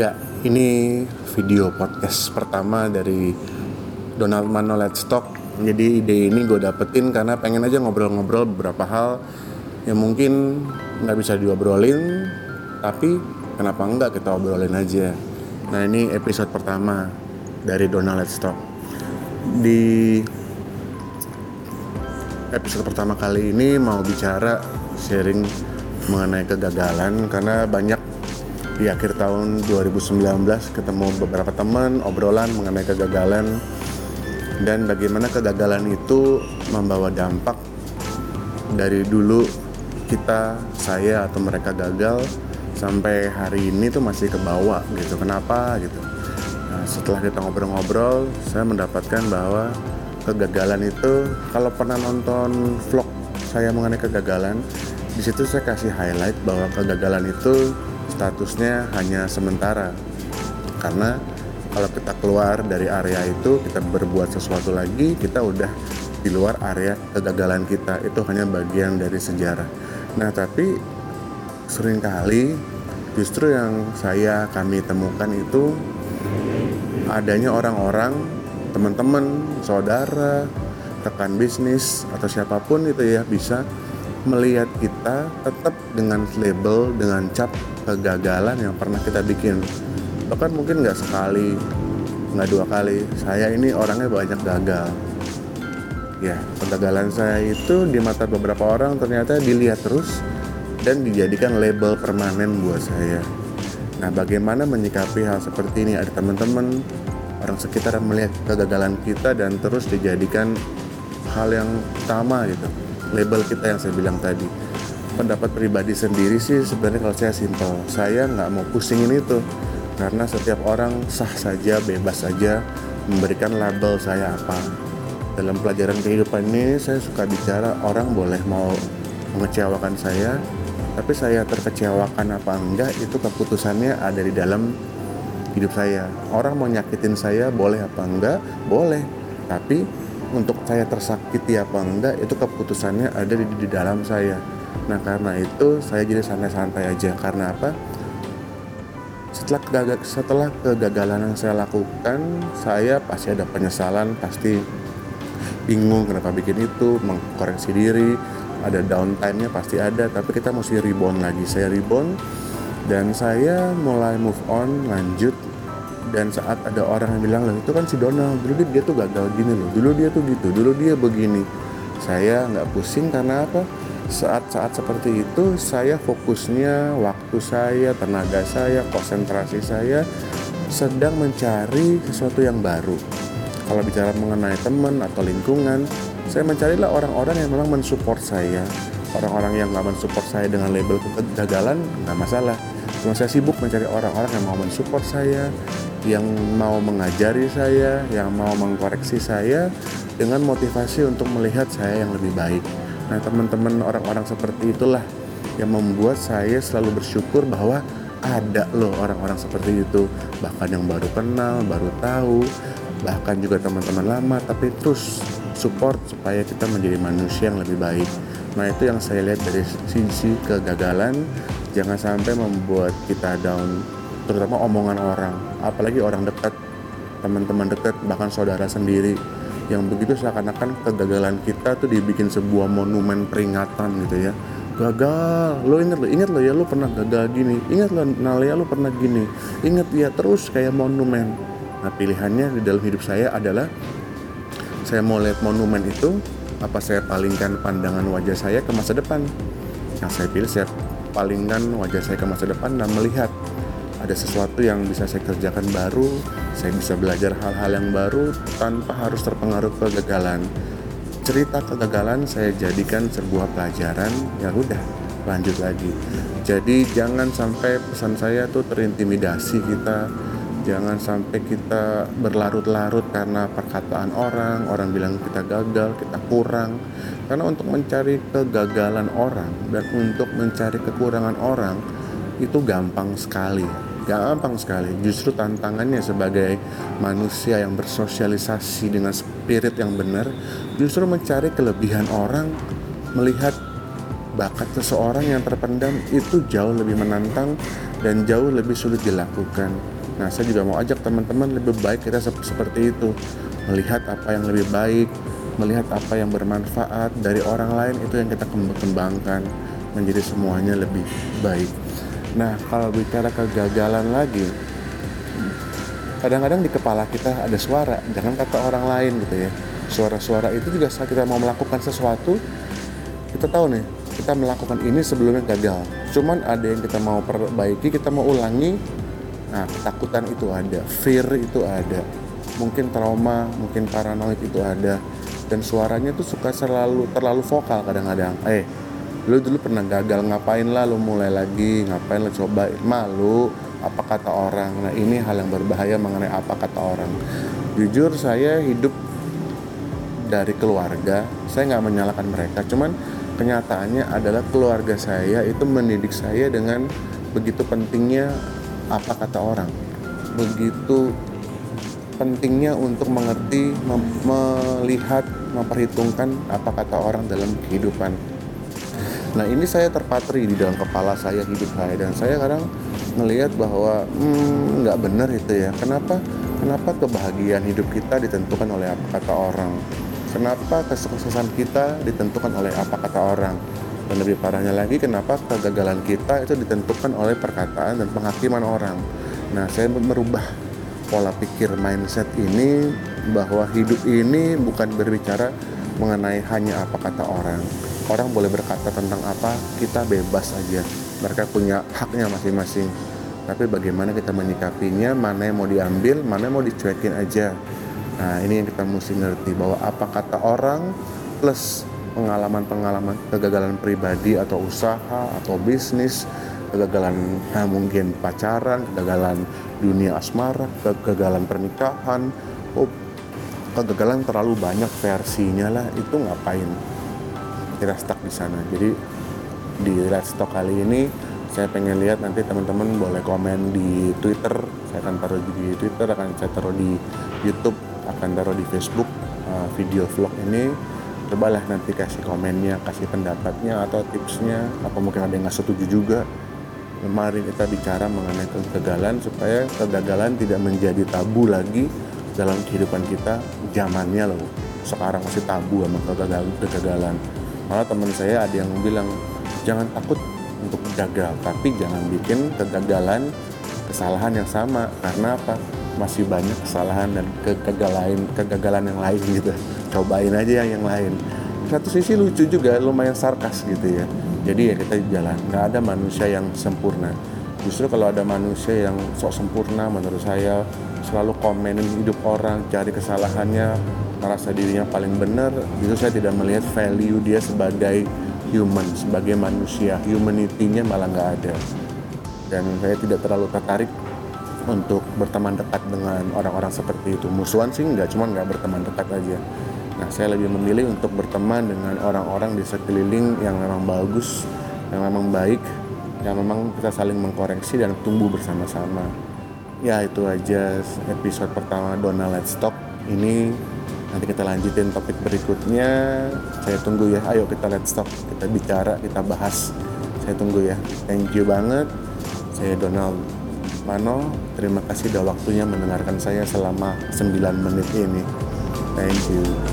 Ya, ini video podcast pertama dari Donald Mano Let's Talk. Jadi ide ini gue dapetin karena pengen aja ngobrol-ngobrol beberapa hal yang mungkin nggak bisa diobrolin, tapi kenapa enggak kita obrolin aja. Nah ini episode pertama dari Donald Let's Talk. Di episode pertama kali ini mau bicara sharing mengenai kegagalan karena banyak di akhir tahun 2019 ketemu beberapa teman obrolan mengenai kegagalan. Dan bagaimana kegagalan itu membawa dampak dari dulu kita saya atau mereka gagal sampai hari ini tuh masih ke bawah gitu. Kenapa gitu? Nah, setelah kita ngobrol-ngobrol saya mendapatkan bahwa kegagalan itu kalau pernah nonton vlog saya mengenai kegagalan di situ saya kasih highlight bahwa kegagalan itu statusnya hanya sementara. Karena kalau kita keluar dari area itu kita berbuat sesuatu lagi kita udah di luar area kegagalan kita. Itu hanya bagian dari sejarah. Nah tapi sering kali justru yang saya kami temukan itu adanya orang-orang teman-teman saudara rekan bisnis atau siapa pun itu ya bisa melihat kita tetap dengan label dengan cap kegagalan yang pernah kita bikin. Bahkan mungkin nggak sekali nggak dua kali. Saya ini orangnya banyak gagal. Ya kegagalan saya itu di mata beberapa orang ternyata dilihat terus dan dijadikan label permanen buat saya. Nah bagaimana menyikapi hal seperti ini? Ada teman-teman orang sekitar melihat kegagalan kita dan terus dijadikan hal yang utama gitu label kita yang saya bilang tadi. Pendapat pribadi sendiri sih sebenarnya kalau saya simpel. Saya nggak mau pusingin itu. Karena setiap orang sah saja bebas saja memberikan label saya apa. Dalam pelajaran kehidupan ini saya suka bicara orang boleh mau mengecewakan saya tapi saya terkecewakan apa enggak itu keputusannya ada di dalam hidup saya. Orang mau nyakitin saya boleh apa enggak? Boleh. Tapi untuk saya tersakiti apa enggak itu keputusannya ada di, di dalam saya. Nah karena itu saya jadi santai-santai aja. Karena apa? Setelah kegagal, setelah kegagalan yang saya lakukan saya pasti ada penyesalan pasti bingung kenapa bikin itu mengkoreksi diri ada downtime-nya pasti ada tapi kita mesti rebound lagi. Saya rebound dan saya mulai move on lanjut dan saat ada orang yang bilang loh itu kan si Donald. Dulu dia, dia tuh gagal gini loh. Dulu dia tuh gitu. Dulu dia begini. Saya nggak pusing karena apa? Saat-saat seperti itu saya fokusnya waktu saya tenaga saya konsentrasi saya sedang mencari sesuatu yang baru. Kalau bicara mengenai teman atau lingkungan saya mencarilah orang-orang yang memang mensupport saya. Orang-orang yang nggak mensupport saya dengan label kegagalan nggak masalah. Cuma saya sibuk mencari orang-orang yang mau mensupport saya yang mau mengajari saya yang mau mengkoreksi saya dengan motivasi untuk melihat saya yang lebih baik. Nah teman-teman orang-orang seperti itulah yang membuat saya selalu bersyukur bahwa ada loh orang-orang seperti itu. Bahkan yang baru kenal baru tahu bahkan juga teman-teman lama tapi terus support supaya kita menjadi manusia yang lebih baik. Nah itu yang saya lihat dari sisi kegagalan. Jangan sampai membuat kita down terutama omongan orang apalagi orang dekat teman-teman dekat bahkan saudara sendiri yang begitu seakan-akan kegagalan kita tuh dibikin sebuah monumen peringatan gitu ya. Gagal. Lo inget lo? Inget lo ya lo pernah gagal gini. Inget lo Nalia lo pernah gini. Inget ya terus kayak monumen. Nah pilihannya di dalam hidup saya adalah saya mau lihat monumen itu apa saya palingkan pandangan wajah saya ke masa depan? Yang saya pilih saya palingkan wajah saya ke masa depan dan melihat ada sesuatu yang bisa saya kerjakan baru, saya bisa belajar hal-hal yang baru tanpa harus terpengaruh kegagalan. Cerita kegagalan saya jadikan sebuah pelajaran, ya udah lanjut lagi. Jadi jangan sampai pesan saya tuh terintimidasi kita, jangan sampai kita berlarut-larut karena perkataan orang, orang bilang kita gagal, kita kurang. Karena untuk mencari kegagalan orang dan untuk mencari kekurangan orang itu gampang sekali. Gampang sekali. Justru tantangannya sebagai manusia yang bersosialisasi dengan spirit yang benar, justru mencari kelebihan orang, melihat bakat seseorang yang terpendam itu jauh lebih menantang dan jauh lebih sulit dilakukan. Nah, saya juga mau ajak teman-teman lebih baik kita seperti itu, melihat apa yang lebih baik, melihat apa yang bermanfaat dari orang lain itu yang kita kembangkan menjadi semuanya lebih baik. Nah, kalau bicara kegagalan lagi, kadang-kadang di kepala kita ada suara, jangan kata orang lain gitu ya. Suara-suara itu juga saat kita mau melakukan sesuatu, kita tahu nih, kita melakukan ini sebelumnya gagal. Cuman ada yang kita mau perbaiki, kita mau ulangi, nah ketakutan itu ada, fear itu ada, mungkin trauma, mungkin paranoid itu ada, dan suaranya tuh suka selalu terlalu vokal kadang-kadang. Eh, lu dulu pernah gagal ngapain lah lu mulai lagi? Ngapain lu coba? Malu apa kata orang? Nah ini hal yang berbahaya mengenai apa kata orang. Jujur saya hidup dari keluarga. Saya nggak menyalahkan mereka cuman kenyataannya adalah keluarga saya itu mendidik saya dengan begitu pentingnya apa kata orang. Begitu pentingnya untuk mengerti, melihat, memperhitungkan apa kata orang dalam kehidupan. Nah ini saya terpatri di dalam kepala saya hidup saya dan saya kadang melihat bahwa hmm, nggak hmm, benar itu ya. Kenapa? Kenapa kebahagiaan hidup kita ditentukan oleh apa kata orang? Kenapa kesuksesan kita ditentukan oleh apa kata orang? Dan lebih parahnya lagi, kenapa kegagalan kita itu ditentukan oleh perkataan dan penghakiman orang? Nah, saya merubah pola pikir mindset ini bahwa hidup ini bukan berbicara mengenai hanya apa kata orang, orang boleh berkata tentang apa kita bebas aja. Mereka punya haknya masing-masing. Tapi bagaimana kita menyikapinya mana yang mau diambil mana yang mau dicuekin aja. Nah ini yang kita mesti ngerti bahwa apa kata orang plus pengalaman-pengalaman kegagalan pribadi atau usaha atau bisnis kegagalan nah mungkin pacaran kegagalan dunia asmara kegagalan pernikahan oh, kegagalan terlalu banyak versinya lah itu ngapain kita stuck di sana. Jadi di Let's Talk kali ini saya pengen lihat nanti teman-teman boleh komen di Twitter. Saya akan taruh di Twitter akan saya taruh di YouTube akan taruh di Facebook uh, video vlog ini. Cobalah nanti kasih komennya kasih pendapatnya atau tipsnya. Apa mungkin ada yang nggak setuju juga? Mari kita bicara mengenai kegagalan supaya kegagalan tidak menjadi tabu lagi dalam kehidupan kita zamannya loh. Sekarang masih tabu sama kegagalan malah teman saya ada yang bilang jangan takut untuk gagal tapi jangan bikin kegagalan kesalahan yang sama. Karena apa? Masih banyak kesalahan dan kegagalan kegagalan yang lain gitu. Cobain aja yang yang lain. Satu sisi lucu juga lumayan sarkas gitu ya. Jadi ya kita jalan. Nggak ada manusia yang sempurna. Justru kalau ada manusia yang sok sempurna menurut saya selalu komenin hidup orang cari kesalahannya merasa dirinya paling benar itu saya tidak melihat value dia sebagai human sebagai manusia. Humanity-nya malah nggak ada. Dan saya tidak terlalu tertarik untuk berteman dekat dengan orang-orang seperti itu. Musuhan sih nggak cuma nggak berteman dekat aja. Nah saya lebih memilih untuk berteman dengan orang-orang di sekeliling yang memang bagus yang memang baik yang memang kita saling mengkoreksi dan tumbuh bersama-sama. Ya itu aja episode pertama Donald Let's Talk. Ini nanti kita lanjutin topik berikutnya. Saya tunggu ya. Ayo kita let's talk. Kita bicara kita bahas. Saya tunggu ya. Thank you banget. Saya Donald Mano. Terima kasih udah waktunya mendengarkan saya selama 9 menit ini. Thank you